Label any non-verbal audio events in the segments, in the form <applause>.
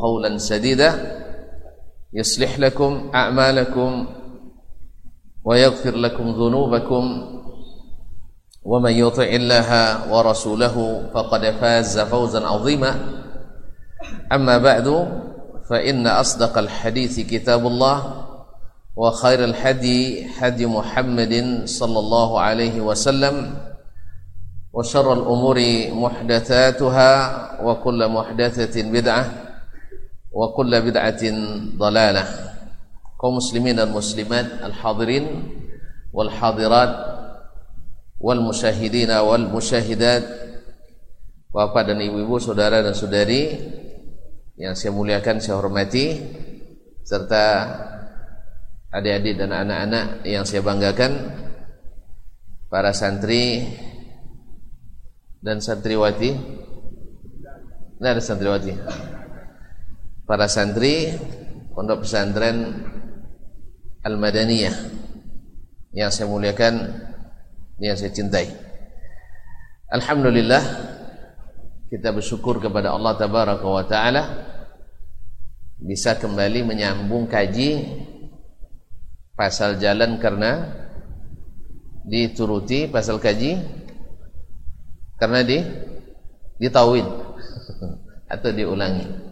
قولا سديدا يصلح لكم أعمالكم ويغفر لكم ذنوبكم ومن يطع الله ورسوله فقد فاز فوزا عظيما. أما بعد فإن أصدق الحديث كتاب الله وخير الحدي حدي محمد صلى الله عليه وسلم وشر الأمور محدثاتها وكل محدثة بدعة. wa kulla bid'atin dalalah. Kaum muslimin dan muslimat al hadirin wal hadirat wal musyahidina wal musyahidat. Bapak dan ibu-ibu saudara dan saudari yang saya muliakan saya hormati serta adik-adik dan anak-anak yang saya banggakan para santri dan santriwati. Nah, ada santriwati para santri pondok pesantren Al-Madaniyah yang saya muliakan yang saya cintai Alhamdulillah kita bersyukur kepada Allah Tabaraka wa Ta'ala bisa kembali menyambung kaji pasal jalan karena dituruti pasal kaji karena di ditawin <laughs> atau diulangi.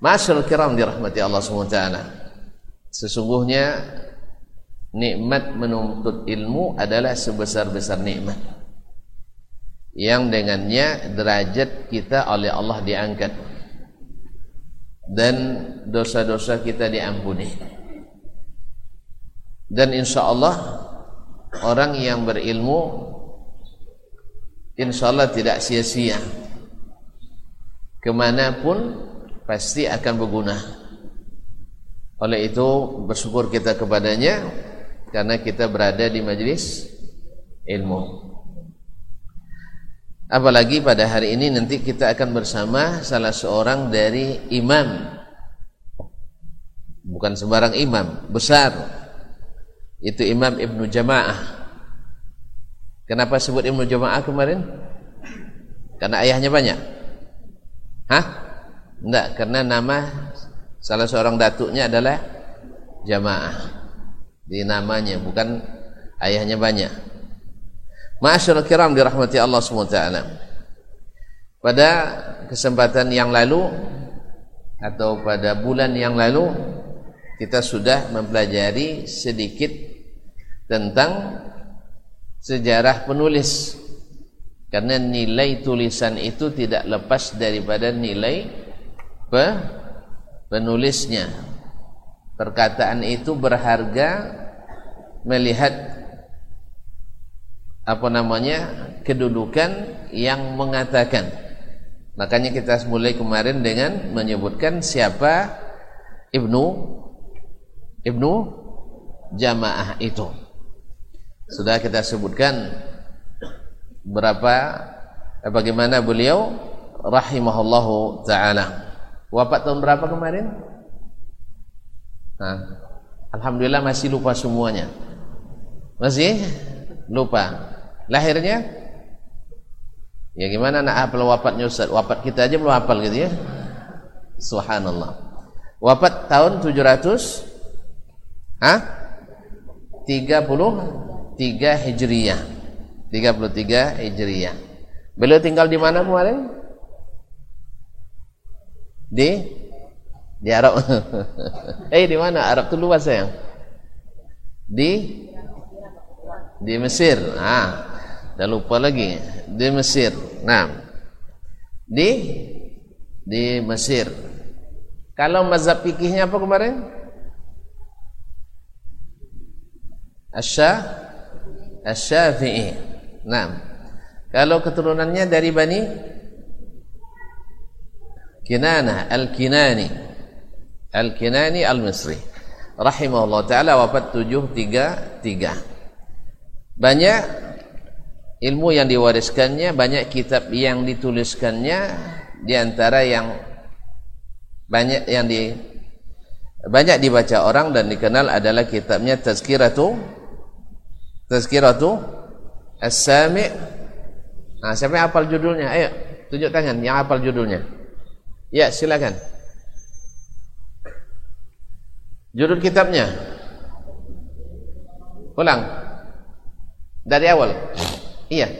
Masyaallah kiram dirahmati Allah SWT Sesungguhnya nikmat menuntut ilmu adalah sebesar-besar nikmat. Yang dengannya derajat kita oleh Allah diangkat. Dan dosa-dosa kita diampuni. Dan insya Allah orang yang berilmu insya Allah tidak sia-sia. Ke mana pun pasti akan berguna oleh itu bersyukur kita kepadanya karena kita berada di majlis ilmu apalagi pada hari ini nanti kita akan bersama salah seorang dari imam bukan sembarang imam besar itu imam Ibnu Jamaah Kenapa sebut Ibnu Jamaah kemarin? Karena ayahnya banyak. Hah? Enggak, karena nama salah seorang datuknya adalah Jamaah. Di namanya bukan ayahnya banyak. Ma'asyiral kiram dirahmati Allah SWT. Pada kesempatan yang lalu atau pada bulan yang lalu kita sudah mempelajari sedikit tentang sejarah penulis karena nilai tulisan itu tidak lepas daripada nilai pe penulisnya. Perkataan itu berharga melihat apa namanya kedudukan yang mengatakan. Makanya kita mulai kemarin dengan menyebutkan siapa Ibnu Ibnu Jamaah itu. Sudah kita sebutkan berapa bagaimana beliau rahimahullahu taala. Wafat tahun berapa kemarin? Nah, alhamdulillah masih lupa semuanya. Masih lupa. Lahirnya? Ya gimana nak hafal wafatnya Ustaz? Wafat kita aja belum hafal gitu ya. Subhanallah. Wafat tahun 700 Hah? 30 33 Hijriyah. 33 Hijriyah. Beliau tinggal di mana kemarin? Di di Arab. <laughs> eh di mana? Arab itu luas sayang. Di di Mesir. Ah, dah lupa lagi. Di Mesir. Nah. Di di Mesir. Kalau mazhab fikihnya apa kemarin? Asy Asy-Syafi'i. Nah, kalau keturunannya dari Bani Kinana Al-Kinani. Al-Kinani Al-Misri. Rahimahullah taala wafat 733. Banyak ilmu yang diwariskannya, banyak kitab yang dituliskannya di antara yang banyak yang di banyak dibaca orang dan dikenal adalah kitabnya Tazkiratu Tazkiratu As-Sami' Nah, siapa yang hafal judulnya? Ayo, tunjuk tangan yang hafal judulnya. Ya, silakan. Judul kitabnya. Ulang. Dari awal. Iya.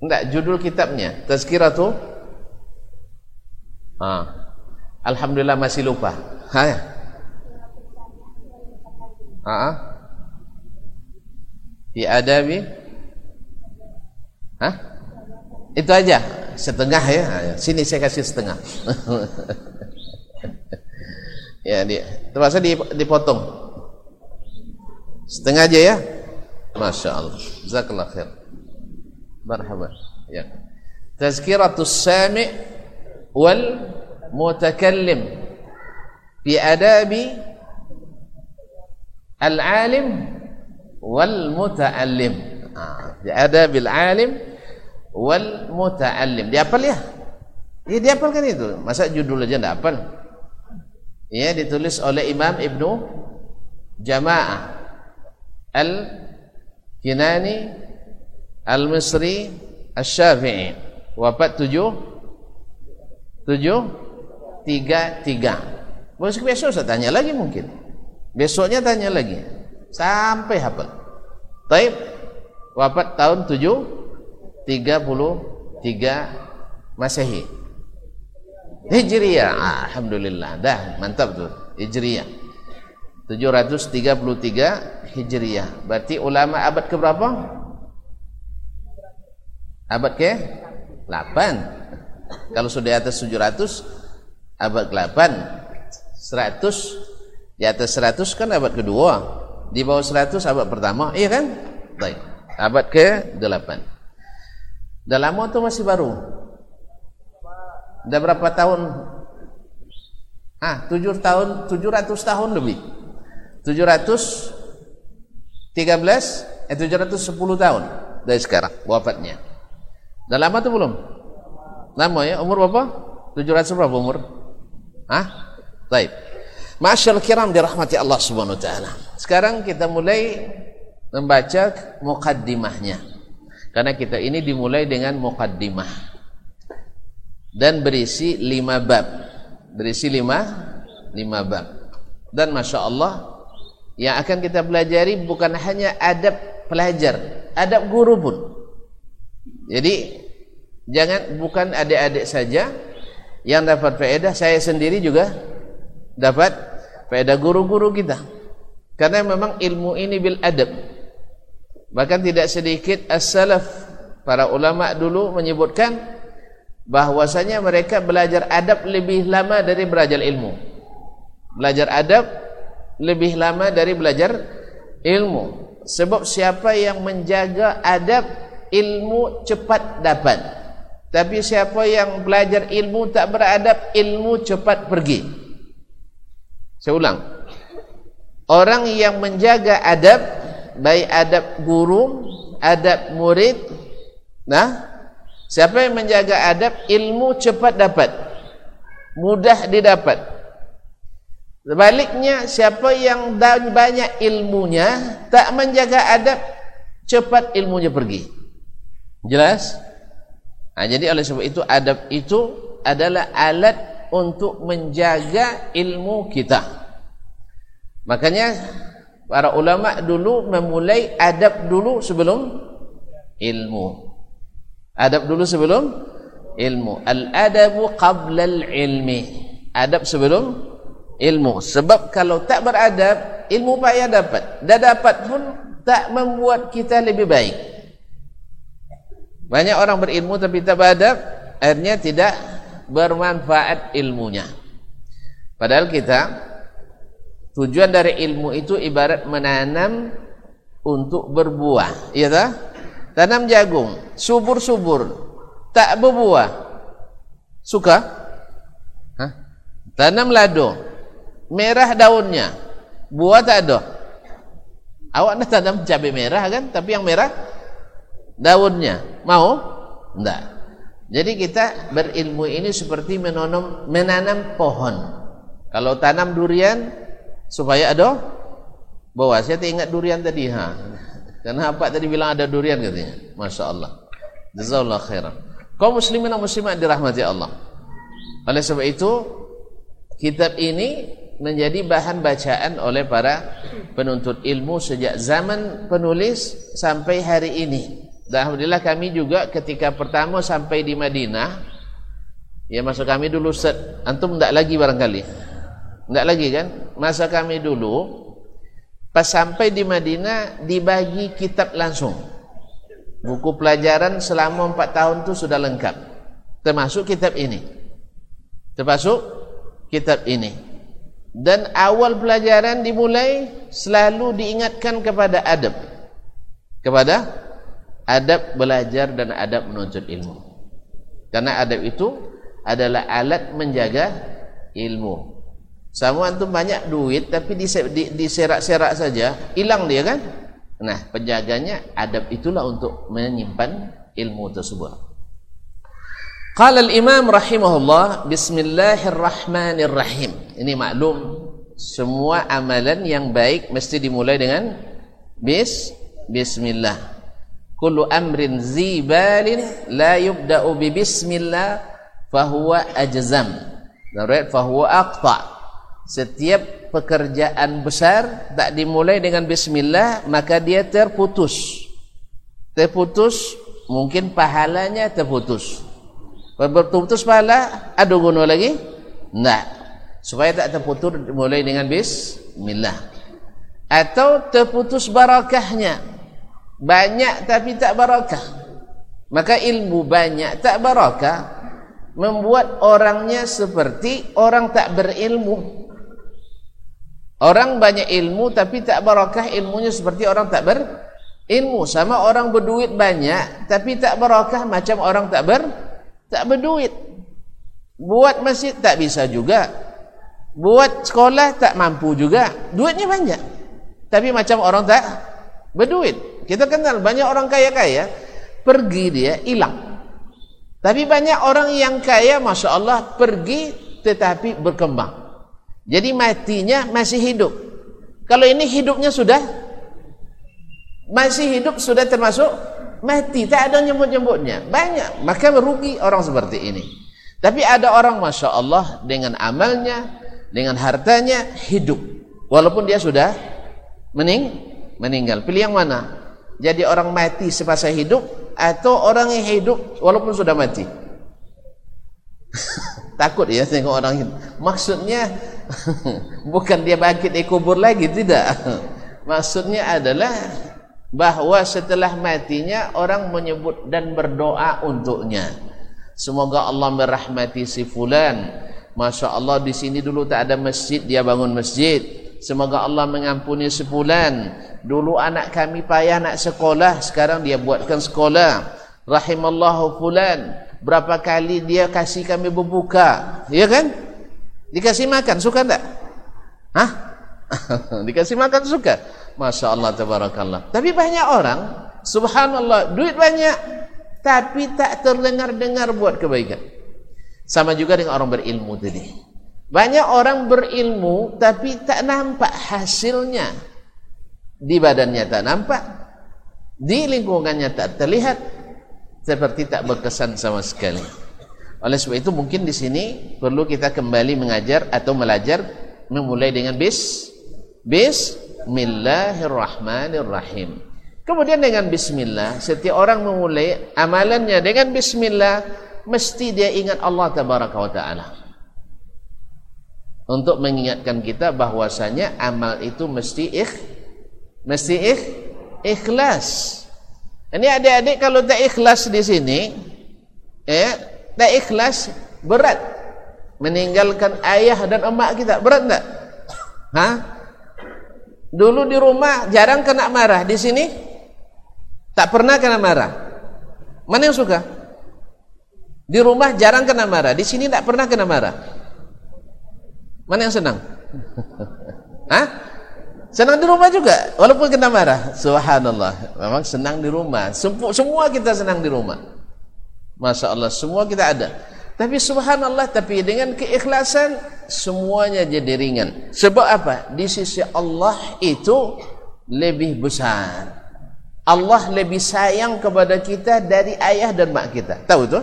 Enggak, judul kitabnya. Tazkiratu. Ah. Alhamdulillah masih lupa. Ha. Ah. Fi adabi. Hah? Itu aja. Setengah ya. Sini saya kasih setengah. <laughs> ya, dia. Terpaksa dipotong. Setengah aja ya. Masya Allah. Jazakallah khair. Marhaban. Ya. Tazkiratus sami' wal mutakallim fi adabi al-alim wal muta'allim. Ah, fi adabil alim wal muta'allim. Dihafal ya? Ya dihafal kan itu. Masa judul aja enggak hafal? Ya ditulis oleh Imam Ibnu Jamaah Al-Kinani Al-Misri Al-Syafi'i wafat 7 7 3 3 Besok besok saya tanya lagi mungkin Besoknya tanya lagi Sampai hafal Taib Wafat tahun 7 33 Masehi. Hijriah. Ah, Alhamdulillah. Dah, mantap tuh. Hijriah. 733 Hijriah. Berarti ulama abad ke berapa? Abad ke 8. Kalau sudah di atas 700 abad ke-8. 100 di atas 100 kan abad kedua. Di bawah 100 abad pertama, iya kan? Baik. Abad ke-8. Dalam lama atau masih baru? Udah berapa tahun? Ah, tujuh tahun, 700 tahun lebih. 700 13 eh 710 tahun dari sekarang wafatnya. Dah lama tuh belum? Lama ya, umur berapa? 700 berapa umur? Ah, Baik. Masyaallah kiram dirahmati Allah Subhanahu wa taala. Sekarang kita mulai membaca mukaddimahnya. Karena kita ini dimulai dengan mukaddimah dan berisi lima bab, berisi lima lima bab. Dan masya Allah yang akan kita pelajari bukan hanya adab pelajar, adab guru pun. Jadi jangan bukan adik-adik saja yang dapat faedah, saya sendiri juga dapat faedah guru-guru kita. Karena memang ilmu ini bil adab. Bahkan tidak sedikit as-salaf para ulama dulu menyebutkan bahwasanya mereka belajar adab lebih lama dari belajar ilmu. Belajar adab lebih lama dari belajar ilmu. Sebab siapa yang menjaga adab ilmu cepat dapat. Tapi siapa yang belajar ilmu tak beradab ilmu cepat pergi. Saya ulang. Orang yang menjaga adab baik adab guru, adab murid. Nah, siapa yang menjaga adab, ilmu cepat dapat. Mudah didapat. Sebaliknya, siapa yang banyak ilmunya, tak menjaga adab, cepat ilmunya pergi. Jelas? Nah, jadi oleh sebab itu, adab itu adalah alat untuk menjaga ilmu kita. Makanya para ulama dulu memulai adab dulu sebelum ilmu. Adab dulu sebelum ilmu. Al-adabu qabla al-ilmi adab sebelum ilmu. Sebab kalau tak beradab ilmu payah dapat. Dah dapat pun tak membuat kita lebih baik. Banyak orang berilmu tapi tak beradab akhirnya tidak bermanfaat ilmunya. Padahal kita Tujuan dari ilmu itu ibarat menanam untuk berbuah, iya tak? Tanam jagung, subur-subur, tak berbuah. Suka? Hah? Tanam lado, merah daunnya, buah tak ada. Awak nak tanam cabai merah kan, tapi yang merah daunnya. Mau? Enggak. Jadi kita berilmu ini seperti menanam menanam pohon. Kalau tanam durian, supaya ada bawa. Saya ingat durian tadi ha. Karena apa tadi bilang ada durian katanya. Masya Allah. Jazakallah khairan. Kaum muslimin dan muslimat dirahmati Allah. Oleh sebab itu kitab ini menjadi bahan bacaan oleh para penuntut ilmu sejak zaman penulis sampai hari ini. Dan alhamdulillah kami juga ketika pertama sampai di Madinah, ya masa kami dulu set, antum tidak lagi barangkali, tidak lagi kan? Masa kami dulu pas sampai di Madinah dibagi kitab langsung, buku pelajaran selama empat tahun itu sudah lengkap, termasuk kitab ini, termasuk kitab ini. Dan awal pelajaran dimulai selalu diingatkan kepada adab. Kepada adab belajar dan adab menuntut ilmu. Karena adab itu adalah alat menjaga ilmu. Sama antum banyak duit tapi diserak-serak saja, hilang dia kan? Nah, penjaganya adab itulah untuk menyimpan ilmu tersebut. Qala al-Imam rahimahullah Bismillahirrahmanirrahim. Ini maklum semua amalan yang baik mesti dimulai dengan bis bismillah. Kullu amrin zibalin la yubda'u bi bismillah fahuwa ajzam. Darat fahuwa aqta. Setiap pekerjaan besar tak dimulai dengan bismillah maka dia terputus. Terputus mungkin pahalanya terputus Berputus pahala ada guna lagi? Tidak. Supaya tak terputus mulai dengan bismillah. Atau terputus barakahnya. Banyak tapi tak barakah. Maka ilmu banyak tak barakah membuat orangnya seperti orang tak berilmu. Orang banyak ilmu tapi tak barakah ilmunya seperti orang tak berilmu. Sama orang berduit banyak tapi tak barakah macam orang tak berilmu tak berduit. Buat masjid tak bisa juga. Buat sekolah tak mampu juga. Duitnya banyak tapi macam orang tak berduit. Kita kenal banyak orang kaya-kaya pergi dia hilang. Tapi banyak orang yang kaya Masya Allah pergi tetapi berkembang jadi matinya masih hidup. Kalau ini hidupnya sudah masih hidup sudah termasuk mati. Tak ada nyebut-nyebutnya. Banyak. Maka merugi orang seperti ini. Tapi ada orang Masya Allah dengan amalnya dengan hartanya hidup. Walaupun dia sudah mening meninggal. Pilih yang mana? Jadi orang mati semasa hidup atau orang yang hidup walaupun sudah mati <laughs> takut ya tengok orang hidup maksudnya <laughs> bukan dia bangkit di kubur lagi tidak <laughs> maksudnya adalah bahwa setelah matinya orang menyebut dan berdoa untuknya. Semoga Allah merahmati si fulan. Masya Allah di sini dulu tak ada masjid, dia bangun masjid. Semoga Allah mengampuni si fulan. Dulu anak kami payah nak sekolah, sekarang dia buatkan sekolah. Rahimallahu fulan. Berapa kali dia kasih kami berbuka. Ya kan? Dikasih makan, suka tak? Hah? <laughs> Dikasih makan suka? Masya Allah tabarakallah. Tapi banyak orang, subhanallah, duit banyak, tapi tak terdengar-dengar buat kebaikan. Sama juga dengan orang berilmu tadi. Banyak orang berilmu, tapi tak nampak hasilnya. Di badannya tak nampak, di lingkungannya tak terlihat, seperti tak berkesan sama sekali. Oleh sebab itu mungkin di sini perlu kita kembali mengajar atau belajar memulai dengan bis Bismillahirrahmanirrahim. Kemudian dengan bismillah, setiap orang memulai amalannya dengan bismillah, mesti dia ingat Allah tabaraka wa taala. Untuk mengingatkan kita bahwasanya amal itu mesti ikh mesti ikh ikhlas. Ini adik-adik kalau tak ikhlas di sini, eh, tak ikhlas berat meninggalkan ayah dan emak kita. Berat tak? Hah? Dulu di rumah jarang kena marah, di sini tak pernah kena marah. Mana yang suka? Di rumah jarang kena marah, di sini tak pernah kena marah. Mana yang senang? <laughs> Hah? Senang di rumah juga, walaupun kena marah. Subhanallah, memang senang di rumah. Semua kita senang di rumah. Masya Allah, semua kita ada. Tapi subhanallah tapi dengan keikhlasan semuanya jadi ringan. Sebab apa? Di sisi Allah itu lebih besar. Allah lebih sayang kepada kita dari ayah dan mak kita. Tahu tu?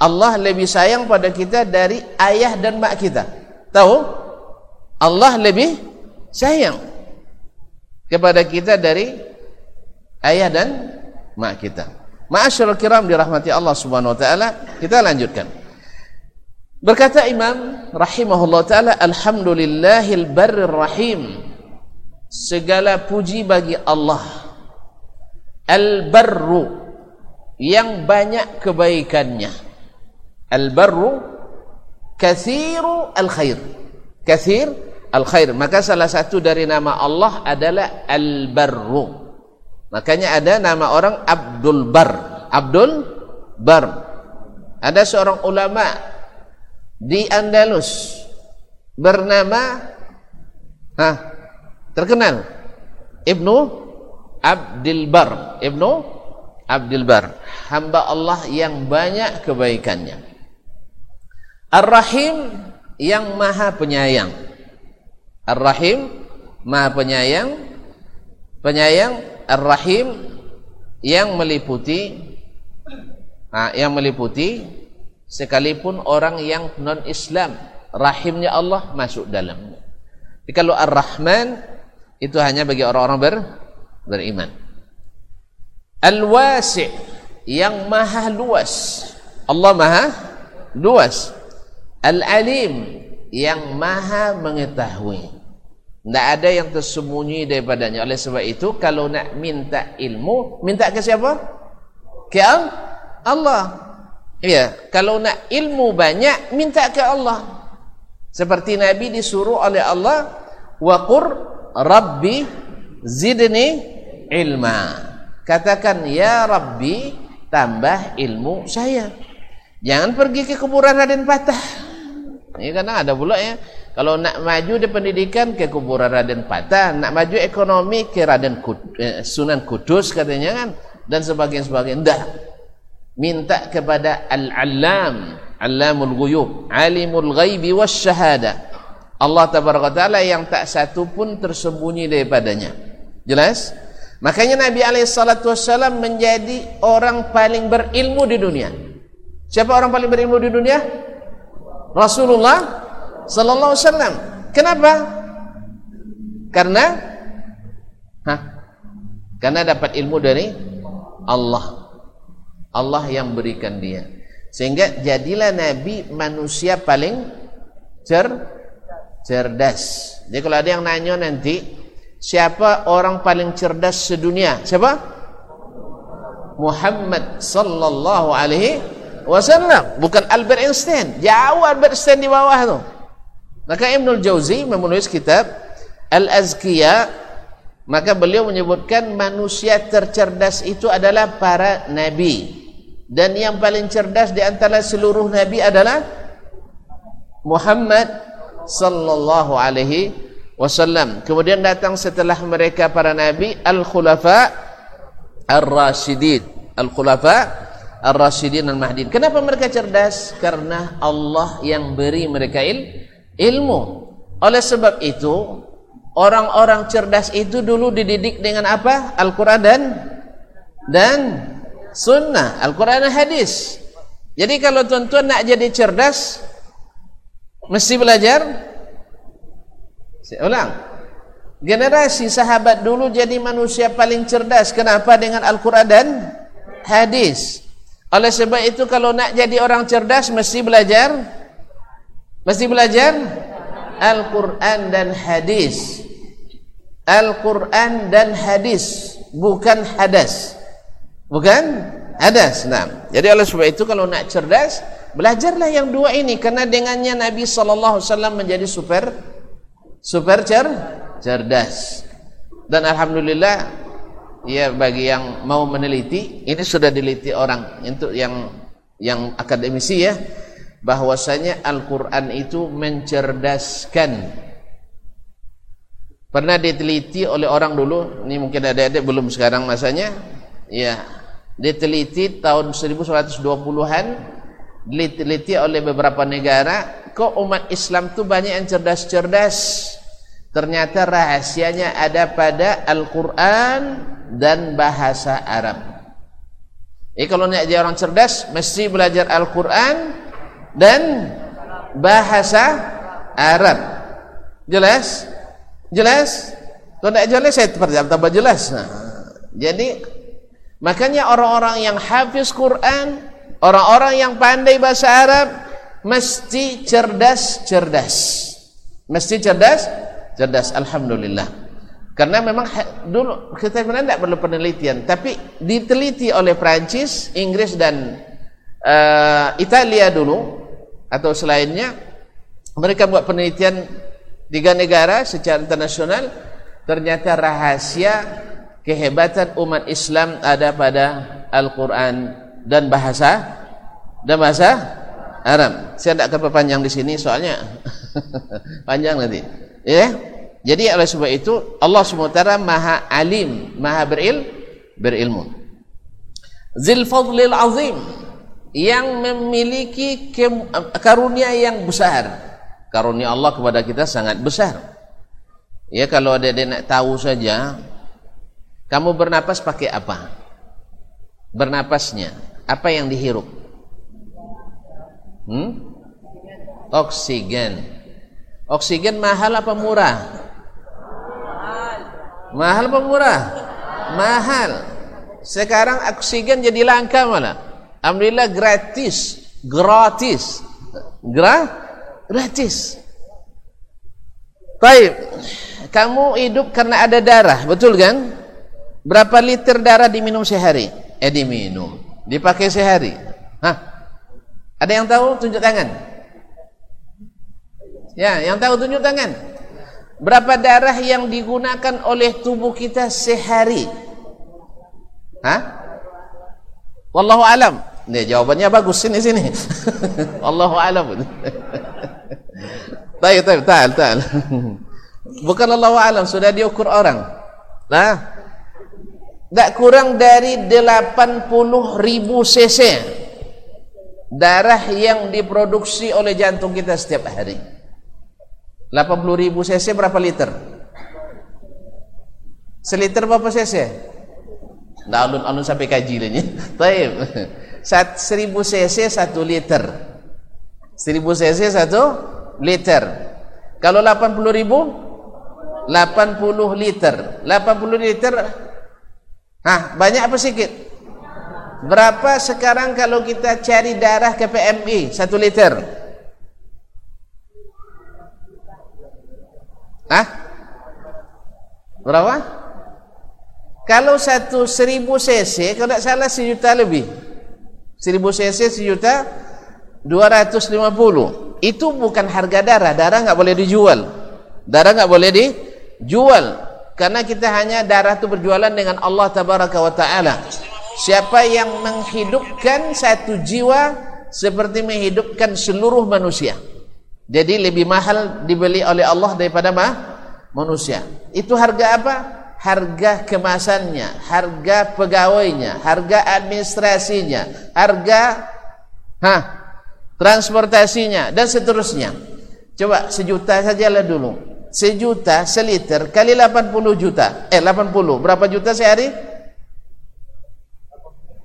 Allah lebih sayang pada kita dari ayah dan mak kita. tahu Allah lebih sayang kepada kita dari ayah dan mak kita. Ma'asyiral kiram dirahmati Allah Subhanahu wa taala, kita lanjutkan. Berkata Imam rahimahullah taala, alhamdulillahil barrir rahim. Segala puji bagi Allah. Al-barru yang banyak kebaikannya. Al-barru kathiru al-khair kathir al-khair. Maka salah satu dari nama Allah adalah al-barru. Makanya ada nama orang Abdul Bar. Abdul Bar. Ada seorang ulama di Andalus bernama ha, terkenal Ibnu Abdul Bar. Ibnu Abdul Bar. Hamba Allah yang banyak kebaikannya. Ar-Rahim yang maha penyayang. Ar-Rahim maha penyayang. Penyayang Ar-Rahim yang meliputi nah, yang meliputi sekalipun orang yang non-Islam, rahimnya Allah masuk dalam. Jadi kalau Ar-Rahman itu hanya bagi orang-orang ber, beriman. Al-Wasi' yang maha luas. Allah maha luas. Al-Alim yang maha mengetahui. Tidak ada yang tersembunyi daripadanya. Oleh sebab itu, kalau nak minta ilmu, minta ke siapa? Ke Allah. Ya, kalau nak ilmu banyak, minta ke Allah. Seperti Nabi disuruh oleh Allah, waqur Rabbi zidni ilma. Katakan, Ya Rabbi, tambah ilmu saya. Jangan pergi ke kuburan Raden Patah. Ini karena ada pula ya. Kalau nak maju di pendidikan ke kuburan Raden Patah, nak maju ekonomi ke Raden Kud, eh, Sunan Kudus katanya kan dan sebagainya sebagainya. Enggak. Minta kepada Al-Allam, Allamul Ghuyub, Alimul Ghaibi wasyahada. Allah tabaraka taala yang tak satu pun tersembunyi daripadanya. Jelas? Makanya Nabi alaihi menjadi orang paling berilmu di dunia. Siapa orang paling berilmu di dunia? Rasulullah sallallahu alaihi wasallam. Kenapa? Karena Hah? Karena dapat ilmu dari Allah. Allah yang berikan dia. Sehingga jadilah nabi manusia paling cer cerdas. Jadi kalau ada yang nanya nanti, siapa orang paling cerdas sedunia? Siapa? Muhammad sallallahu alaihi wasallam bukan Albert Einstein jauh Albert Einstein di bawah tu maka Ibnul Jauzi menulis kitab Al-Azkiya maka beliau menyebutkan manusia tercerdas itu adalah para nabi dan yang paling cerdas di antara seluruh nabi adalah Muhammad sallallahu alaihi wasallam kemudian datang setelah mereka para nabi al-khulafa ar-rasyidin al-khulafa Ar-Rasyidin Al-Mahdin. Kenapa mereka cerdas? Karena Allah yang beri mereka il ilmu. Oleh sebab itu, orang-orang cerdas itu dulu dididik dengan apa? Al-Quran dan dan sunnah. Al-Quran dan hadis. Jadi kalau tuan-tuan nak jadi cerdas, mesti belajar. Saya ulang. Generasi sahabat dulu jadi manusia paling cerdas. Kenapa? Dengan Al-Quran dan hadis. Oleh sebab itu kalau nak jadi orang cerdas mesti belajar mesti belajar Al-Quran dan hadis. Al-Quran dan hadis bukan hadas. Bukan hadas. Nah, jadi oleh sebab itu kalau nak cerdas belajarlah yang dua ini karena dengannya Nabi wasallam menjadi super super cer cerdas. Dan alhamdulillah ya bagi yang mau meneliti ini sudah diliti orang untuk yang yang akademisi ya bahwasanya Al-Qur'an itu mencerdaskan pernah diteliti oleh orang dulu ini mungkin ada adik belum sekarang masanya ya diteliti tahun 1120-an diteliti oleh beberapa negara kok umat Islam itu banyak yang cerdas-cerdas ternyata rahasianya ada pada Al-Quran dan bahasa Arab. Jadi kalau nak jadi orang cerdas mesti belajar Al-Qur'an dan bahasa Arab. Jelas? Jelas? Kalau tidak jelas saya tambah jelas. Nah, jadi makanya orang-orang yang hafiz Quran, orang-orang yang pandai bahasa Arab mesti cerdas-cerdas. Mesti cerdas, cerdas. Alhamdulillah. Karena memang dulu kita sebenarnya tidak perlu penelitian, tapi diteliti oleh Prancis, Inggris dan uh, Italia dulu atau selainnya mereka buat penelitian tiga negara secara internasional ternyata rahasia kehebatan umat Islam ada pada Al-Quran dan bahasa dan bahasa Arab. Saya tidak akan perpanjang di sini soalnya <laughs> panjang nanti. Ya. Jadi oleh sebab itu Allah SWT maha alim, maha beril, berilmu. Zil azim yang memiliki karunia yang besar. Karunia Allah kepada kita sangat besar. Ya kalau ada nak tahu saja kamu bernapas pakai apa? Bernapasnya apa yang dihirup? Hmm? Oksigen. Oksigen mahal apa murah? Mahal apa murah? Mahal. Sekarang oksigen jadi langka malah. Alhamdulillah gratis, gratis. Gra gratis. Baik kamu hidup karena ada darah, betul kan? Berapa liter darah diminum sehari? Eh diminum, dipakai sehari. Hah? Ada yang tahu? Tunjuk tangan. Ya, yang tahu tunjuk tangan. Berapa darah yang digunakan oleh tubuh kita sehari? Hah? Wallahu alam. Nih jawabannya bagus sini sini. <laughs> Wallahu alam. Tahu tahu tahu tahu. Bukan Allah alam sudah diukur orang. Nah, tak kurang dari 80 ribu cc darah yang diproduksi oleh jantung kita setiap hari. 80 ribu cc berapa liter? Seliter berapa cc? Nah, alun-alun sampai kaji lagi. <laughs> Taib. Seribu cc satu liter. Seribu cc satu liter. Kalau 80 ribu 80 liter 80 liter Hah, banyak apa sedikit? Berapa sekarang kalau kita cari darah ke PMI 1 liter? Hah? Berapa? Kalau satu seribu cc Kalau tidak salah sejuta lebih. Seribu cc sejuta Dua ratus lima puluh. Itu bukan harga darah. Darah nggak boleh dijual. Darah nggak boleh di jual karena kita hanya darah itu berjualan dengan Allah tabaraka wa taala. Siapa yang menghidupkan satu jiwa seperti menghidupkan seluruh manusia. Jadi lebih mahal dibeli oleh Allah daripada mah manusia. Itu harga apa harga kemasannya harga pegawainya harga administrasinya harga ha transportasinya dan seterusnya. Coba sejuta sajalah dulu. Sejuta seliter kali 80 juta. Eh 80 berapa juta sehari?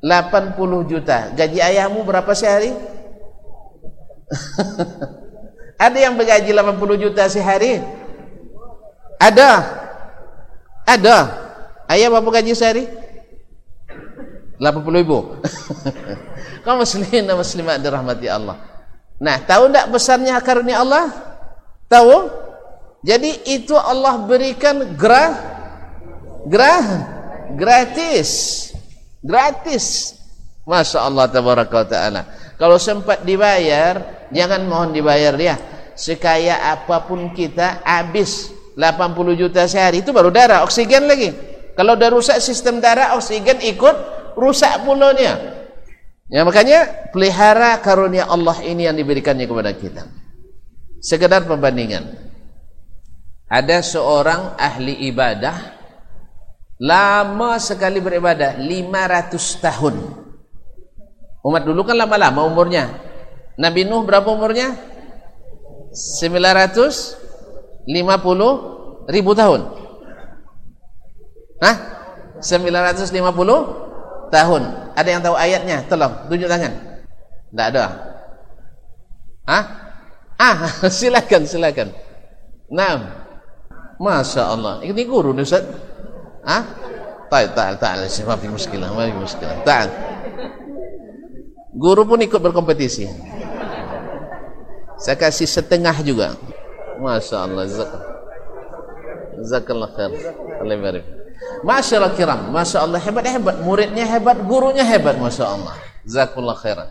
80 juta. Gaji ayahmu berapa sehari? <laughs> Ada yang bergaji 80 juta sehari? Ada ada ayah berapa gaji sehari 80 ribu <laughs> kau muslimin dan muslimat dirahmati Allah nah tahu tak besarnya karunia Allah tahu jadi itu Allah berikan gerah gerah gratis. Gratis. Masya Allah tabaraka ta'ala. Kalau sempat dibayar, jangan mohon dibayar dia. Sekaya apa pun kita habis 80 juta sehari itu baru darah, oksigen lagi. Kalau udah rusak sistem darah, oksigen ikut rusak pula. Ya makanya pelihara karunia Allah ini yang diberikannya kepada kita. Sekedar pembandingan ada seorang ahli ibadah lama sekali beribadah 500 tahun umat dulu kan lama-lama umurnya Nabi Nuh berapa umurnya 950 ribu tahun Hah? 950 tahun ada yang tahu ayatnya tolong tunjuk tangan tidak ada Hah? Ah, <laughs> silakan, silakan. Nah, Masya Allah. Ini guru nih Ustaz. Ah? Tak, tak, tak. Ma fi muskilah, ma muskilah. Tak. Guru pun ikut berkompetisi. Saya kasih setengah juga. Masya Allah. Zakallah khair. Allah barik. Masya Allah kiram. Masya Allah hebat-hebat. Muridnya hebat, gurunya hebat. Masya Allah. Zakallah khairan.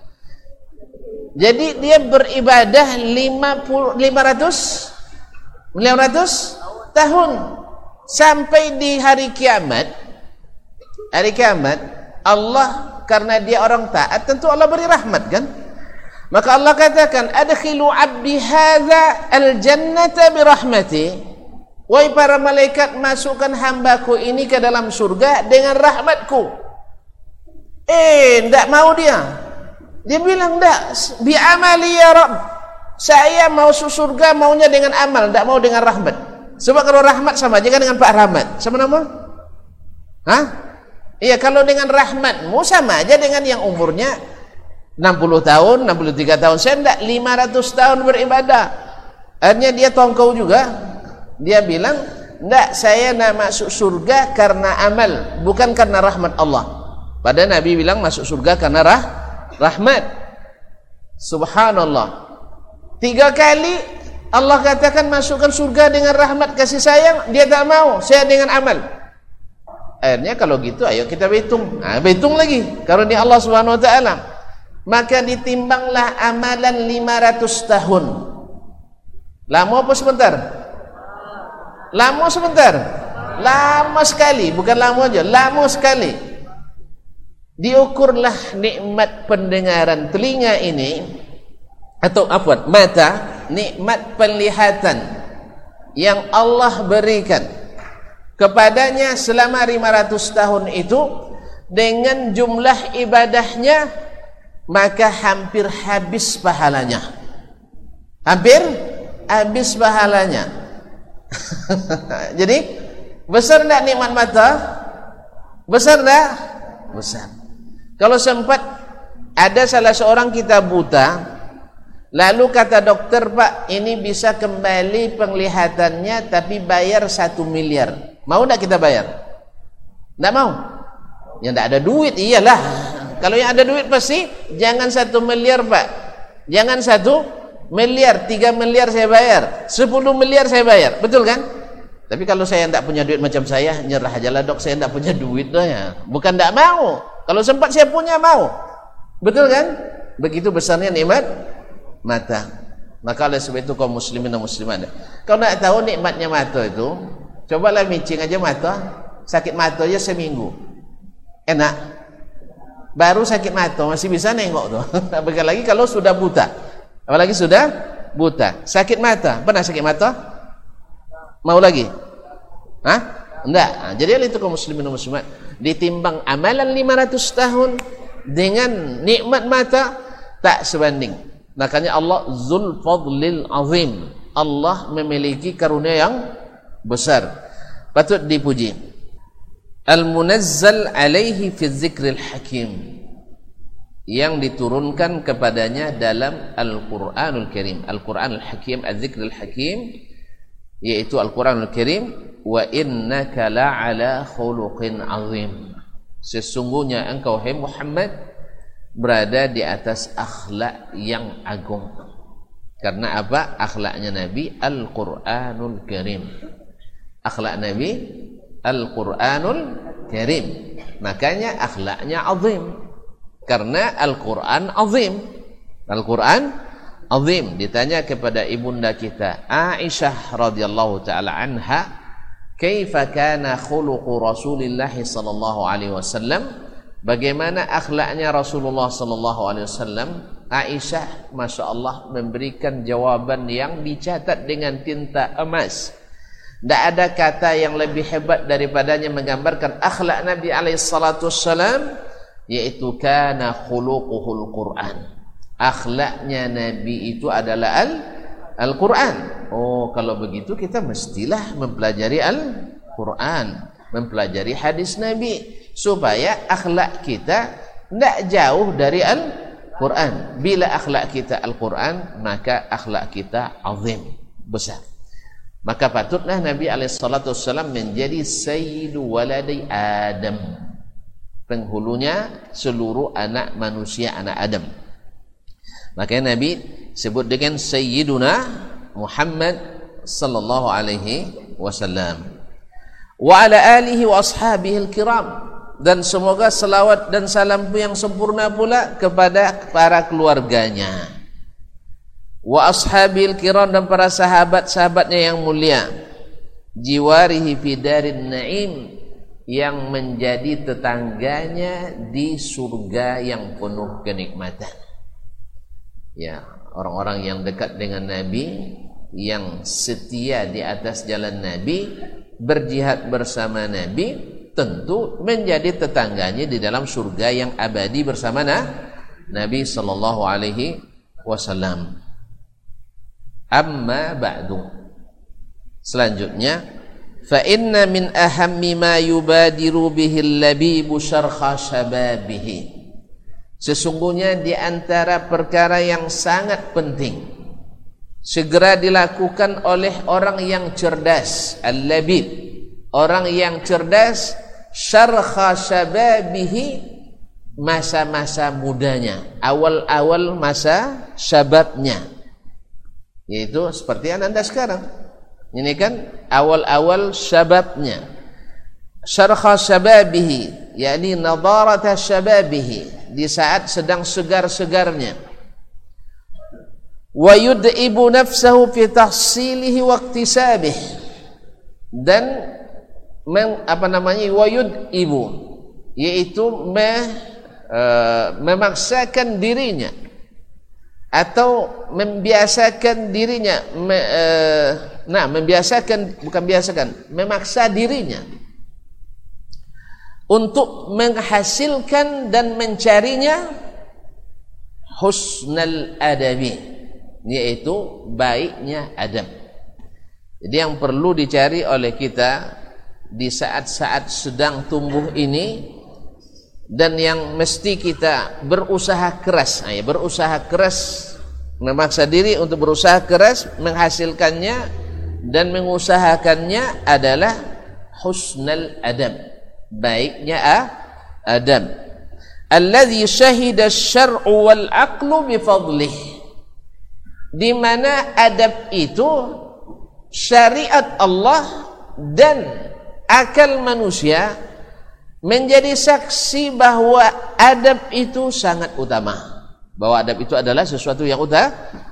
Jadi dia beribadah 50 500 500 tahun sampai di hari kiamat. Hari kiamat Allah karena dia orang taat tentu Allah beri rahmat kan? Maka Allah katakan adkhilu 'abdi hadza al-jannata bi rahmati. Wahai para malaikat masukkan hambaku ini ke dalam surga dengan rahmatku. Eh, tidak mau dia. Dia bilang, enggak, bi amali ya Rabb. Saya mau surga maunya dengan amal, enggak mau dengan rahmat. Sebab kalau rahmat sama aja kan dengan Pak Rahmat. Sama nama? Hah? Iya, kalau dengan rahmatmu sama aja dengan yang umurnya 60 tahun, 63 tahun. Saya enggak 500 tahun beribadah. Akhirnya dia tongkau juga. Dia bilang, enggak, saya nak masuk surga karena amal, bukan karena rahmat Allah. Padahal Nabi bilang masuk surga karena rah rahmat subhanallah tiga kali Allah katakan masukkan surga dengan rahmat kasih sayang dia tak mau saya dengan amal akhirnya kalau gitu ayo kita hitung nah, hitung lagi ini Allah subhanahu wa ta'ala maka ditimbanglah amalan 500 tahun. Lama apa sebentar? Lama sebentar? Lama sekali. Bukan lama aja lama sekali. Diukurlah nikmat pendengaran telinga ini atau apa mata nikmat penglihatan yang Allah berikan kepadanya selama 500 tahun itu dengan jumlah ibadahnya maka hampir habis pahalanya hampir habis pahalanya <laughs> jadi besar tak nikmat mata besar tak besar kalau sempat ada salah seorang kita buta, lalu kata dokter Pak, ini bisa kembali penglihatannya tapi bayar satu miliar. Mau tidak kita bayar? Tidak mau. Yang tidak ada duit, iyalah. Kalau yang ada duit pasti jangan satu miliar Pak. Jangan satu miliar, tiga miliar saya bayar, sepuluh miliar saya bayar. Betul kan? Tapi kalau saya tidak punya duit macam saya, nyerah aja lah dok, saya tidak punya duit dah ya. Bukan tidak mau. Kalau sempat saya punya mau. Betul kan? Begitu besarnya nikmat mata. Maka oleh sebab itu kaum muslimin dan muslimat. Kau nak tahu nikmatnya mata itu, cobalah mincing aja mata, sakit mata aja seminggu. Enak. Baru sakit mata masih bisa nengok tuh. <laughs> Apalagi lagi kalau sudah buta. Apalagi sudah buta. Sakit mata. Pernah sakit mata? Mau lagi? Hah? Enggak. Nah, jadi itu kaum muslimin muslimat ditimbang amalan 500 tahun dengan nikmat mata tak sebanding makanya Allah zul fadlil azim Allah memiliki karunia yang besar patut dipuji al munazzal alaihi fi zikril hakim. Yang diturunkan kepadanya dalam Al-Quranul Karim. Al-Quranul Hakim Al-Zikrul Hakim yaitu Al-Quranul Karim wa innaka la'ala khuluqin azim. Sesungguhnya engkau hai Muhammad berada di atas akhlak yang agung. Karena apa? Akhlaknya Nabi Al-Qur'anul Karim. Akhlak Nabi Al-Qur'anul Karim. Makanya akhlaknya azim. Karena Al-Qur'an azim. Al-Qur'an azim. Ditanya kepada ibunda kita Aisyah radhiyallahu taala anha kaifa kana khuluqu Rasulillah sallallahu alaihi wasallam? Bagaimana akhlaknya Rasulullah sallallahu alaihi wasallam? Aisyah Masya Allah memberikan jawaban yang dicatat dengan tinta emas tidak ada kata yang lebih hebat daripadanya menggambarkan akhlak Nabi alaihi salatu wassalam yaitu kana khuluquhul Quran akhlaknya Nabi itu adalah al Al-Quran. Oh, kalau begitu kita mestilah mempelajari Al-Quran, mempelajari hadis Nabi supaya akhlak kita tidak jauh dari Quran. Bila akhlak kita Al-Quran, maka akhlak kita azim, besar. Maka patutlah Nabi SAW menjadi sayyidu waladi Adam. Penghulunya seluruh anak manusia, anak Adam. Makanya Nabi sebut dengan Sayyiduna Muhammad sallallahu alaihi wasallam. Wa ala alihi wa ashabihi al-kiram dan semoga selawat dan salam yang sempurna pula kepada para keluarganya wa ashabil kiram dan para sahabat-sahabatnya yang mulia. Jiwarihi fidarin naim. Yang menjadi tetangganya di surga yang penuh kenikmatan. Ya orang-orang yang dekat dengan nabi yang setia di atas jalan nabi berjihad bersama nabi tentu menjadi tetangganya di dalam surga yang abadi bersama nah, Nabi sallallahu alaihi wasallam. Amma ba'du. Selanjutnya, fa inna min ahammi ma yubadiru bihi al-labibu syarha shababihi. Sesungguhnya di antara perkara yang sangat penting segera dilakukan oleh orang yang cerdas, al-labib. Orang yang cerdas syarha syababihi masa-masa mudanya awal-awal masa syababnya yaitu seperti yang anda sekarang. Ini kan awal-awal syababnya. Syarha syababihi yakni nadarata syababihi di saat sedang segar-segarnya. Wa yud'ibu nafsahu fi tahsilihi wa dan meng, apa namanya wayud ibu yaitu me, uh, memaksakan dirinya atau membiasakan dirinya me, uh, nah membiasakan bukan biasakan memaksa dirinya untuk menghasilkan dan mencarinya husnal adabi yaitu baiknya adab jadi yang perlu dicari oleh kita di saat-saat sedang tumbuh ini dan yang mesti kita berusaha keras. Nah, ya, berusaha keras memaksa diri untuk berusaha keras menghasilkannya dan mengusahakannya adalah husnal adab. Baiknya ah, adab. Alladhi syahida syar'u wal aqlu bifadlih di mana adab itu syariat Allah dan akal manusia menjadi saksi bahwa adab itu sangat utama. Bahwa adab itu adalah sesuatu yang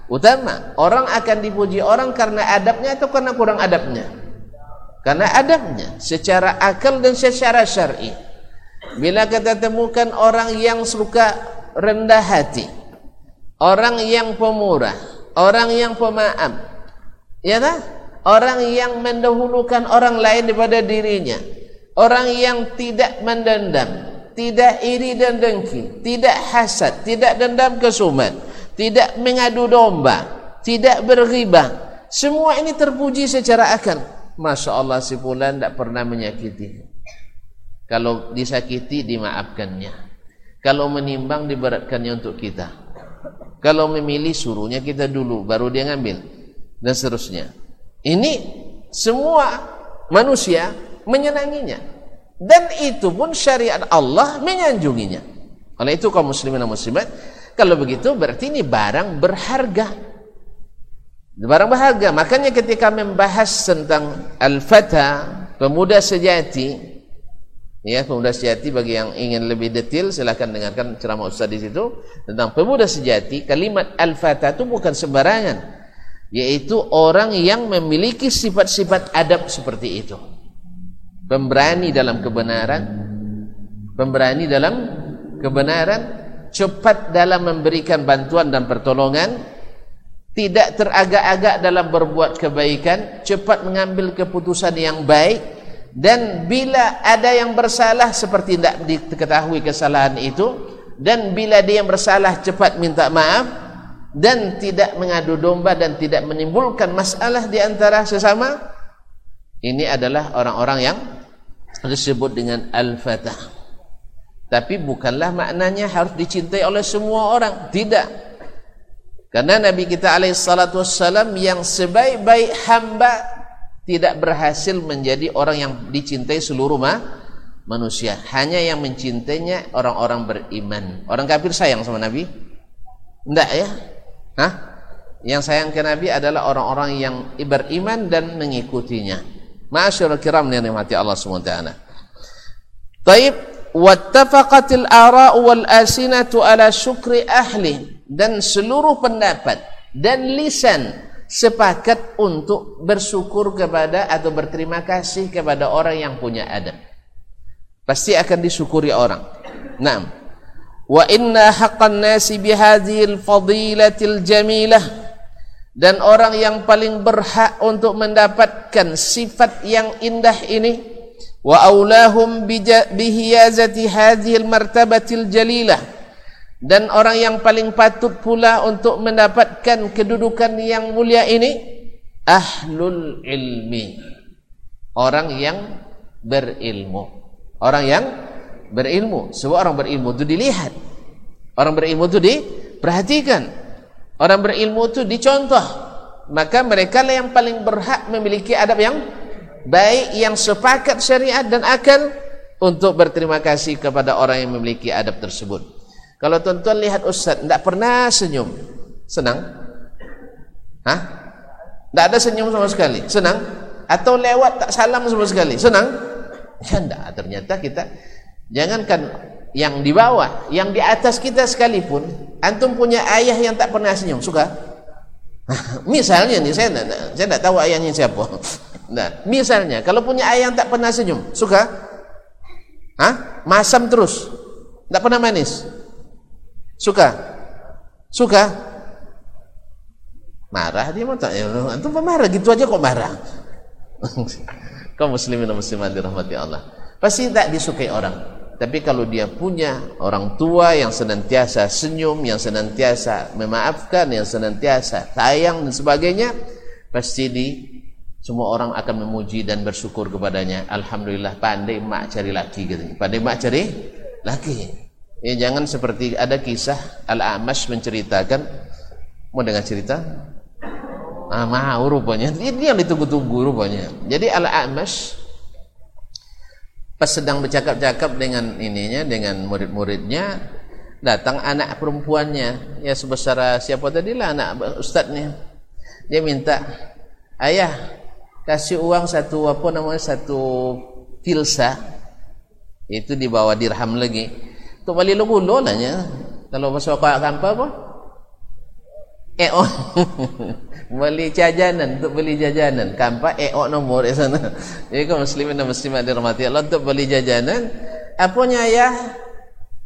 utama. Orang akan dipuji orang karena adabnya atau karena kurang adabnya? Karena adabnya secara akal dan secara syar'i. Bila kita temukan orang yang suka rendah hati, orang yang pemurah, orang yang pemaaf, ya tak? orang yang mendahulukan orang lain daripada dirinya orang yang tidak mendendam tidak iri dan dengki tidak hasad tidak dendam kesumat tidak mengadu domba tidak berghibah semua ini terpuji secara akal Masya Allah si Fulan tidak pernah menyakiti. Kalau disakiti dimaafkannya. Kalau menimbang diberatkannya untuk kita. Kalau memilih suruhnya kita dulu baru dia ngambil dan seterusnya. Ini semua manusia menyenanginya. Dan itu pun syariat Allah menyanjunginya. Oleh itu kaum muslimin dan muslimat, kalau begitu berarti ini barang berharga. Barang berharga. Makanya ketika membahas tentang al-fata, pemuda sejati, ya pemuda sejati bagi yang ingin lebih detail silahkan dengarkan ceramah Ustaz di situ tentang pemuda sejati. Kalimat al-fata itu bukan sembarangan yaitu orang yang memiliki sifat-sifat adab seperti itu pemberani dalam kebenaran. Pemberani dalam kebenaran. Cepat dalam memberikan bantuan dan pertolongan. Tidak teragak-agak dalam berbuat kebaikan. Cepat mengambil keputusan yang baik. Dan bila ada yang bersalah seperti tidak diketahui kesalahan itu dan bila dia yang bersalah cepat minta maaf dan tidak mengadu domba dan tidak menimbulkan masalah di antara sesama ini adalah orang-orang yang disebut dengan al-fatah Tapi bukanlah maknanya harus dicintai oleh semua orang. Tidak. Karena Nabi kita alaihissalatu wassalam yang sebaik-baik hamba tidak berhasil menjadi orang yang dicintai seluruh ma manusia. Hanya yang mencintainya orang-orang beriman. Orang kafir sayang sama Nabi? Tidak ya? Hah? Yang sayang ke Nabi adalah orang-orang yang beriman dan mengikutinya. Ma'asyurul kiram nikmati Allah SWT. Taib wattafaqatil ara'u wal asinatu ala syukri ahli. Dan seluruh pendapat dan lisan sepakat untuk bersyukur kepada atau berterima kasih kepada orang yang punya adab. Pasti akan disyukuri orang. Naam. Wa inna haqqan nasi bihadhil fadilatil jamilah dan orang yang paling berhak untuk mendapatkan sifat yang indah ini wa aulahum bihiyazati hadhil martabatil jalilah. Dan orang yang paling patut pula untuk mendapatkan kedudukan yang mulia ini ahlul ilmi. Orang yang berilmu. Orang yang berilmu. Sebab orang berilmu itu dilihat. Orang berilmu itu diperhatikan orang berilmu itu dicontoh maka mereka lah yang paling berhak memiliki adab yang baik yang sepakat syariat dan akal untuk berterima kasih kepada orang yang memiliki adab tersebut. Kalau tuan-tuan lihat ustaz tidak pernah senyum, senang? Hah? Tidak ada senyum sama sekali, senang? Atau lewat tak salam sama sekali, senang? Ya tidak. Ternyata kita jangankan yang di bawah, yang di atas kita sekalipun, antum punya ayah yang tak pernah senyum, suka? <laughs> Misalnya nih saya tidak, saya tidak tahu ayahnya siapa. <laughs> Nah, misalnya kalau punya ayah yang tak pernah senyum, suka? Hah? Masam terus. Tak pernah manis. Suka? Suka? Marah dia mau tak ya, antum pemarah gitu aja kok marah. <laughs> Kau muslimin dan muslimat dirahmati Allah. Pasti tak disukai orang. Tapi kalau dia punya orang tua yang senantiasa senyum, yang senantiasa memaafkan, yang senantiasa sayang dan sebagainya, pasti di semua orang akan memuji dan bersyukur kepadanya. Alhamdulillah pandai mak cari laki gitu. Pandai mak cari laki. Ya jangan seperti ada kisah Al-Amash menceritakan mau dengar cerita? Ah, mau rupanya. Ini yang ditunggu-tunggu rupanya. Jadi Al-Amash pas sedang bercakap-cakap dengan ininya dengan murid-muridnya datang anak perempuannya. Ya sebesar siapa tadi lah anak ustadznya. Dia minta ayah kasih uang satu apa namanya satu filsa itu dibawa dirham lagi. Tu bali lo gulo lah nya kalau masuk kau kampa apa eh oh. <laughs> Beli jajanan untuk beli jajanan. Kampa eh oh nomor di sana. <laughs> Jadi kaum muslimin dan muslimat dirahmati Allah untuk beli jajanan apanya ya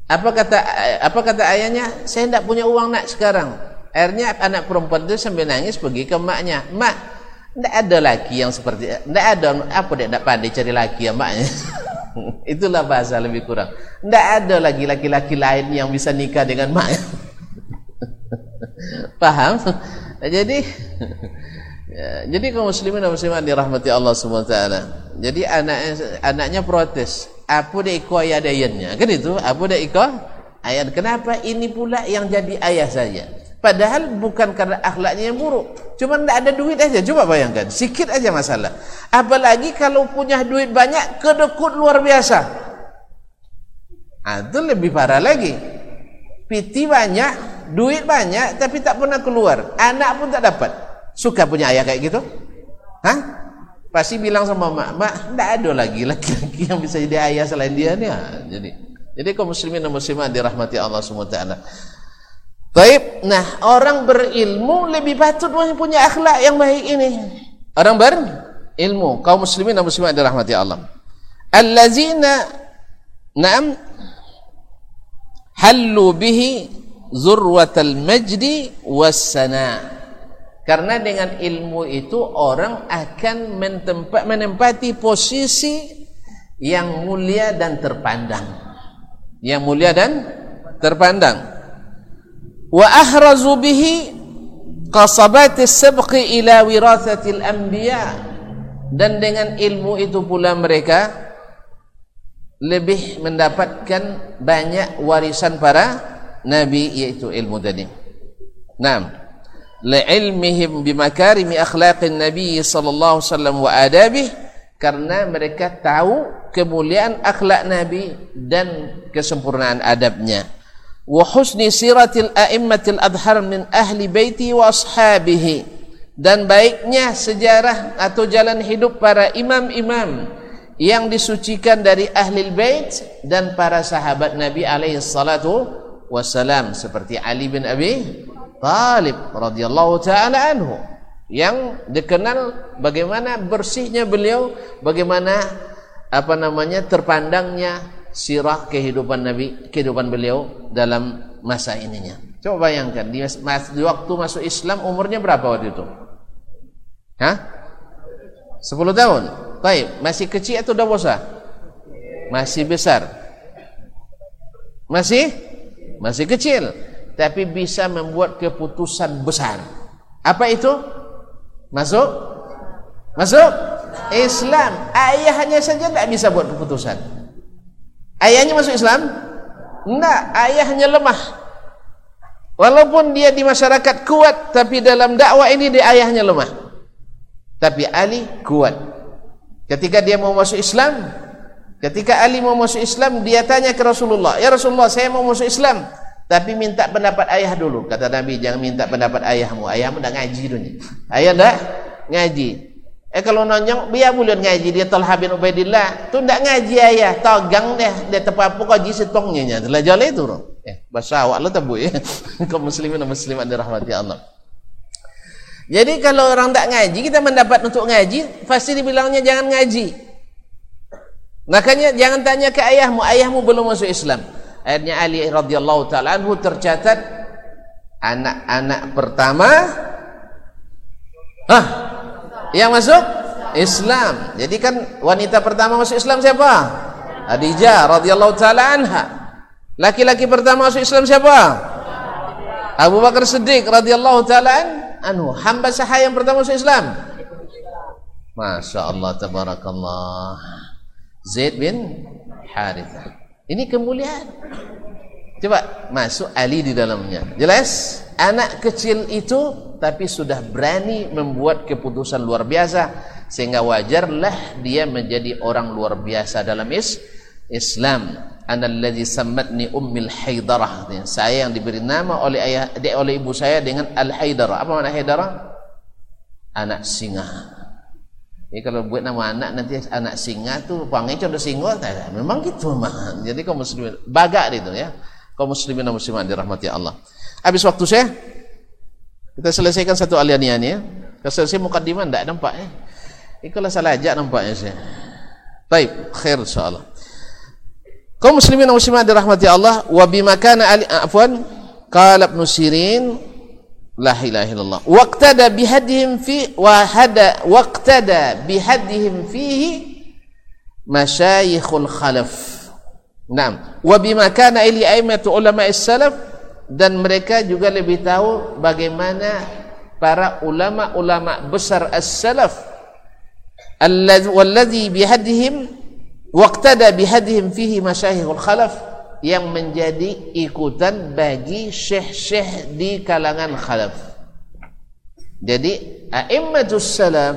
apa kata apa kata ayahnya? Saya tidak punya uang nak sekarang. Akhirnya anak perempuan itu sambil nangis pergi ke maknya. Mak tidak ada laki yang seperti Tidak ada Apa dia tidak pandai cari laki ya maknya? <laughs> Itulah bahasa lebih kurang. Tidak ada lagi laki-laki lain Yang bisa nikah dengan maknya Paham? <laughs> Jadi ya, Jadi kaum muslimin dan muslimat Dirahmati Allah SWT Jadi anaknya, anaknya protes Apa dia ikut ayah dayannya Kan itu Apa dia ikut ayah Kenapa ini pula yang jadi ayah saya Padahal bukan karena akhlaknya yang buruk. Cuma tidak ada duit aja. Coba bayangkan. Sikit aja masalah. Apalagi kalau punya duit banyak, kedekut luar biasa. Nah, itu lebih parah lagi. Piti banyak, duit banyak, tapi tak pernah keluar. Anak pun tak dapat. Suka punya ayah kayak gitu? Hah? Pasti bilang sama mak, mak, tidak ada lagi laki-laki yang bisa jadi ayah selain dia nih. Jadi, jadi kaum muslimin dan muslimat dirahmati Allah SWT. Baik, nah orang berilmu lebih patut punya akhlak yang baik ini. Orang berilmu, kaum muslimin dan muslimat dirahmati Allah. Allazina na'am hallu bihi zurwatal majdi wassana. Karena dengan ilmu itu orang akan menempati posisi yang mulia dan terpandang. Yang mulia dan terpandang wa ahrazu bihi qasabati sabqi ila wirathatil anbiya dan dengan ilmu itu pula mereka lebih mendapatkan banyak warisan para nabi yaitu ilmu tadi. Naam. Li'ilmihim bimakarimi akhlaqin nabi sallallahu alaihi wasallam wa adabih karena mereka tahu kemuliaan akhlak nabi dan kesempurnaan adabnya. Wa husni siratil a'immatil adhar min ahli baiti wa ashabihi dan baiknya sejarah atau jalan hidup para imam-imam yang disucikan dari ahli bait dan para sahabat Nabi alaihi salatu wasalam seperti Ali bin Abi Talib radhiyallahu taala anhu yang dikenal bagaimana bersihnya beliau bagaimana apa namanya terpandangnya sirah kehidupan Nabi kehidupan beliau dalam masa ininya coba bayangkan di, di waktu masuk Islam umurnya berapa waktu itu Hah? 10 tahun Baik, masih kecil atau dewasa? Masih besar. Masih? Masih kecil. Tapi bisa membuat keputusan besar. Apa itu? Masuk? Masuk? Islam. Ayahnya saja tidak bisa buat keputusan. Ayahnya masuk Islam? Tidak, ayahnya lemah. Walaupun dia di masyarakat kuat, tapi dalam dakwah ini dia ayahnya lemah. Tapi Ali kuat. Ketika dia mau masuk Islam, ketika Ali mau masuk Islam, dia tanya ke Rasulullah, "Ya Rasulullah, saya mau masuk Islam, tapi minta pendapat ayah dulu." Kata Nabi, "Jangan minta pendapat ayahmu. Ayahmu dah ngaji dunia. Ayah dah ngaji." Eh kalau nonjong biar boleh ngaji dia Talha bin Ubaidillah. Tu ndak ngaji ayah, togang deh, dia tepapu kau ji setongnya nya. Telah jalan itu. Eh, bahasa awak lo tabu ya. <laughs> Kau muslimin dan muslimat dirahmati Allah. Jadi kalau orang tak ngaji, kita mendapat untuk ngaji, pasti dibilangnya jangan ngaji. Makanya jangan tanya ke ayahmu, ayahmu belum masuk Islam. Akhirnya Ali radhiyallahu taala anhu tercatat anak-anak pertama ah yang masuk Islam. Jadi kan wanita pertama masuk Islam siapa? Khadijah radhiyallahu taala anha. Laki-laki pertama masuk Islam siapa? Abu Bakar Siddiq radhiyallahu taala anhu hamba sahaya yang pertama masuk Islam Masya Allah tabarakallah Zaid bin Harithah ini kemuliaan. Coba masuk Ali di dalamnya. Jelas? Anak kecil itu tapi sudah berani membuat keputusan luar biasa sehingga wajarlah dia menjadi orang luar biasa dalam is Islam. Analladzi sammatni ummil haidarah saya yang diberi nama oleh ayah oleh ibu saya dengan al haidarah apa makna haidarah anak singa jadi kalau buat nama anak nanti anak singa tu panggil contoh singa memang gitu jadi kaum muslimin bagak itu ya. Kaum muslimin dan muslimat dirahmati Allah. Habis waktu saya kita selesaikan satu alian ini ya. Kalau selesai mukadimah tidak nampak ya. Ini kalau salah ajak nampaknya saya baik khair insyaallah. Kaum muslimin dan muslimat dirahmati Allah. Wa bima kana afwan qala ibn sirin la ilaha illallah waqtada bihadihim fi wa hada waqtada bihadihim fihi masyayikhul khalaf Naam wa bima kana ili aimatu ulama salaf dan mereka juga lebih tahu bagaimana para ulama-ulama besar as-salaf. Alladhi bihadihim waqtada bihadihim fihi masyayikhul khalaf yang menjadi ikutan bagi syekh-syekh di kalangan khalaf. Jadi a'immatus salam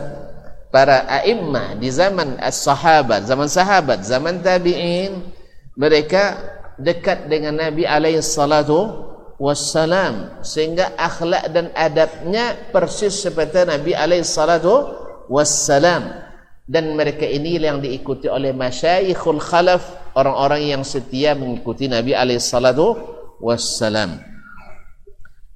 para a'immah di zaman as-sahabat zaman sahabat zaman tabi'in mereka dekat dengan Nabi alaihi salatu wassalam sehingga akhlak dan adabnya persis seperti Nabi alaihi salatu wassalam dan mereka ini yang diikuti oleh masyayikhul khalaf orang-orang yang setia mengikuti Nabi alaihi salatu wassalam.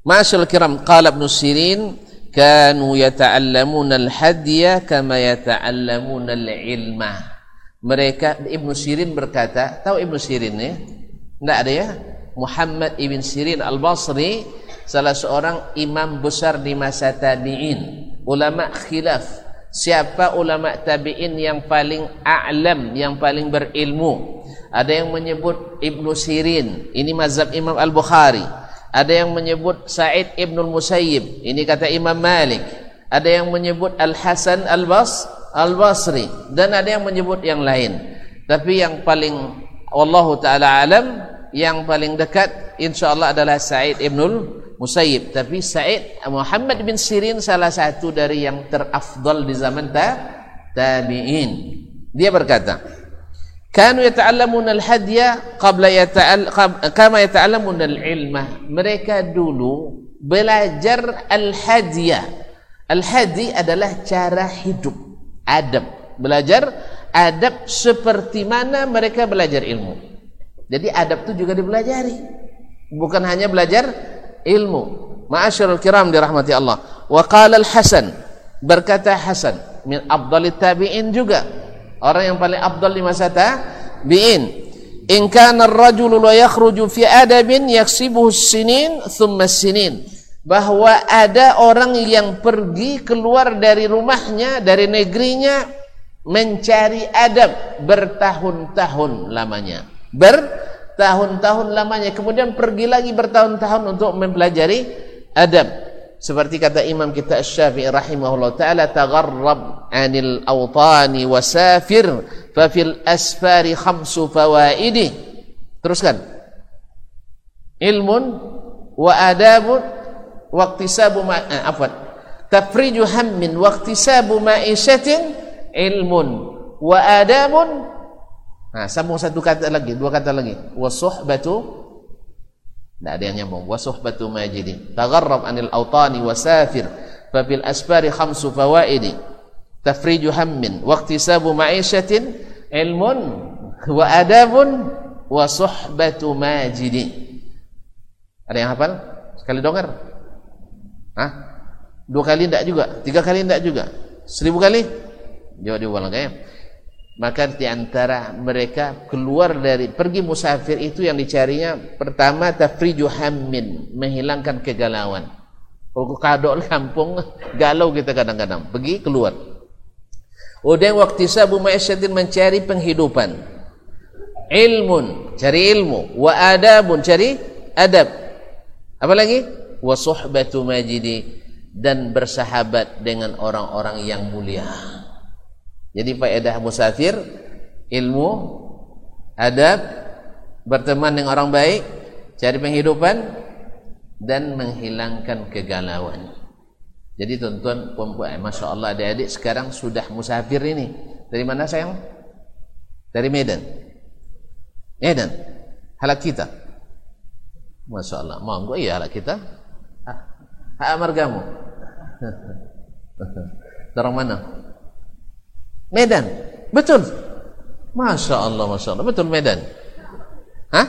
Masyaallah kiram qala ibn Sirin kanu yata'allamuna al-hadiya kama yata'allamuna al-ilma. Mereka Ibn Sirin berkata tahu Ibn Sirin ya enggak ada ya? Muhammad Ibn Sirin Al-Basri salah seorang imam besar di masa tabi'in. Ulama khilaf siapa ulama tabi'in yang paling a'lam yang paling berilmu? Ada yang menyebut Ibnu Sirin ini mazhab Imam Al-Bukhari. Ada yang menyebut Sa'id Ibnu Musayyib ini kata Imam Malik. Ada yang menyebut Al-Hasan Al-Bas Al-Basri dan ada yang menyebut yang lain. Tapi yang paling wallahu taala alam yang paling dekat insyaallah adalah Sa'id ibnul Musayyib. Tapi Sa'id Muhammad bin Sirin salah satu dari yang terafdal di zaman ta tabi'in. Dia berkata kanu yata'allamuna al-hadya qabla yata'al kama yata'allamuna al-ilma. Mereka dulu belajar al-hadya. Al-hadi adalah cara hidup adab. Belajar adab seperti mana mereka belajar ilmu. Jadi adab itu juga dipelajari. Bukan hanya belajar ilmu. Ma'asyarul kiram dirahmati Allah. Wa qala al-Hasan berkata Hasan min afdalit tabi'in juga. Orang yang paling afdal di masa tabi'in. In kana ar-rajulu la yakhruju fi adabin yaksibuhu sinin thumma sinin. Bahwa ada orang yang pergi keluar dari rumahnya, dari negerinya mencari adab bertahun-tahun lamanya bertahun-tahun lamanya. Kemudian pergi lagi bertahun-tahun untuk mempelajari adab. Seperti kata imam kita Asy-Syafi'i rahimahullah taala tagharrab 'anil awtani wasafir fa fil asfari khamsu fawaidi. Teruskan. Ilmun wa adabun wa iktisabu ma eh, afwan. Tafriju hammin wa iktisabu ma'ishatin ilmun wa adabun Nah, sambung satu kata lagi, dua kata lagi. Wasuhbatu Tidak ada yang nyambung. Wasuhbatu majidi. Tagharrab anil awtani wasafir. Fabil asfari khamsu fawaidi. Tafriju hammin. Waktisabu ma'isyatin. Ilmun. Wa adabun. Wasuhbatu majidi. Ada yang hafal? Sekali donger? Hah? Dua kali tidak juga? Tiga kali tidak juga? Seribu kali? Jawab diulang kayaknya maka di antara mereka keluar dari pergi musafir itu yang dicarinya pertama tafriju hammin menghilangkan kegalauan. Kalau kadok <laughs> kampung galau kita kadang-kadang pergi keluar. Udah waktu sabu ma'isyatin mencari penghidupan. Ilmun cari ilmu. Wa adabun cari adab. Apa lagi? Wa suhbatu majidi dan bersahabat dengan orang-orang yang mulia jadi faedah musafir ilmu, adab, berteman dengan orang baik, cari penghidupan dan menghilangkan kegalauan. Jadi tuan-tuan puan-puan, masya Allah adik-adik sekarang sudah musafir ini. Dari mana sayang? Dari Medan. Medan. Halak kita. Masya Allah. Monggo iya halak kita. Hak amargamu. <laughs> Orang mana? Medan. Betul. Masya Allah, Masya Allah. Betul Medan. Hah?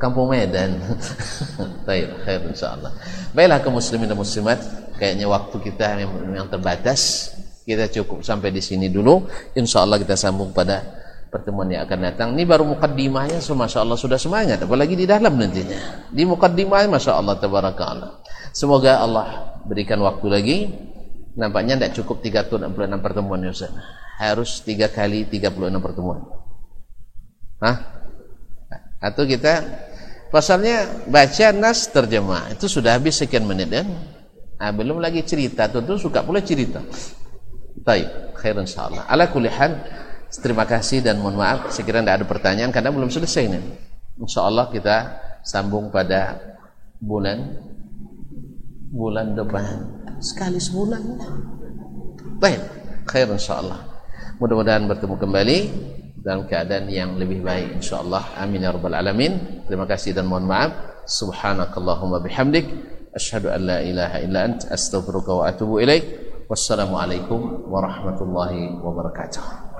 Kampung Medan. <laughs> Baik, khair insyaAllah. Baiklah ke muslimin dan muslimat. Kayaknya waktu kita memang terbatas. Kita cukup sampai di sini dulu. InsyaAllah kita sambung pada pertemuan yang akan datang. Ini baru mukaddimahnya, so, Masya Allah sudah semangat. Apalagi di dalam nantinya. Di mukaddimahnya, Masya Allah, tabarakallah. Semoga Allah berikan waktu lagi Nampaknya tidak cukup 36 pertemuan ya Ustaz. Harus 3 kali 36 pertemuan. Hah? Atau kita pasalnya baca nas terjemah. Itu sudah habis sekian menit kan? Nah, belum lagi cerita. Tentu suka pula cerita. Baik, khair insyaallah. Ala kulli hal, terima kasih dan mohon maaf sekiranya tidak ada pertanyaan karena belum selesai nih. Insyaallah kita sambung pada bulan bulan depan sekali sebulan. Baik khair insyaallah. Mudah-mudahan bertemu kembali dalam keadaan yang lebih baik insyaallah. Amin ya rabbal alamin. Terima kasih dan mohon maaf. Subhanakallahumma bihamdik. Asyhadu an la ilaha illa ant. Astaghfiruka wa atubu ilaik. Wassalamu alaikum warahmatullahi wabarakatuh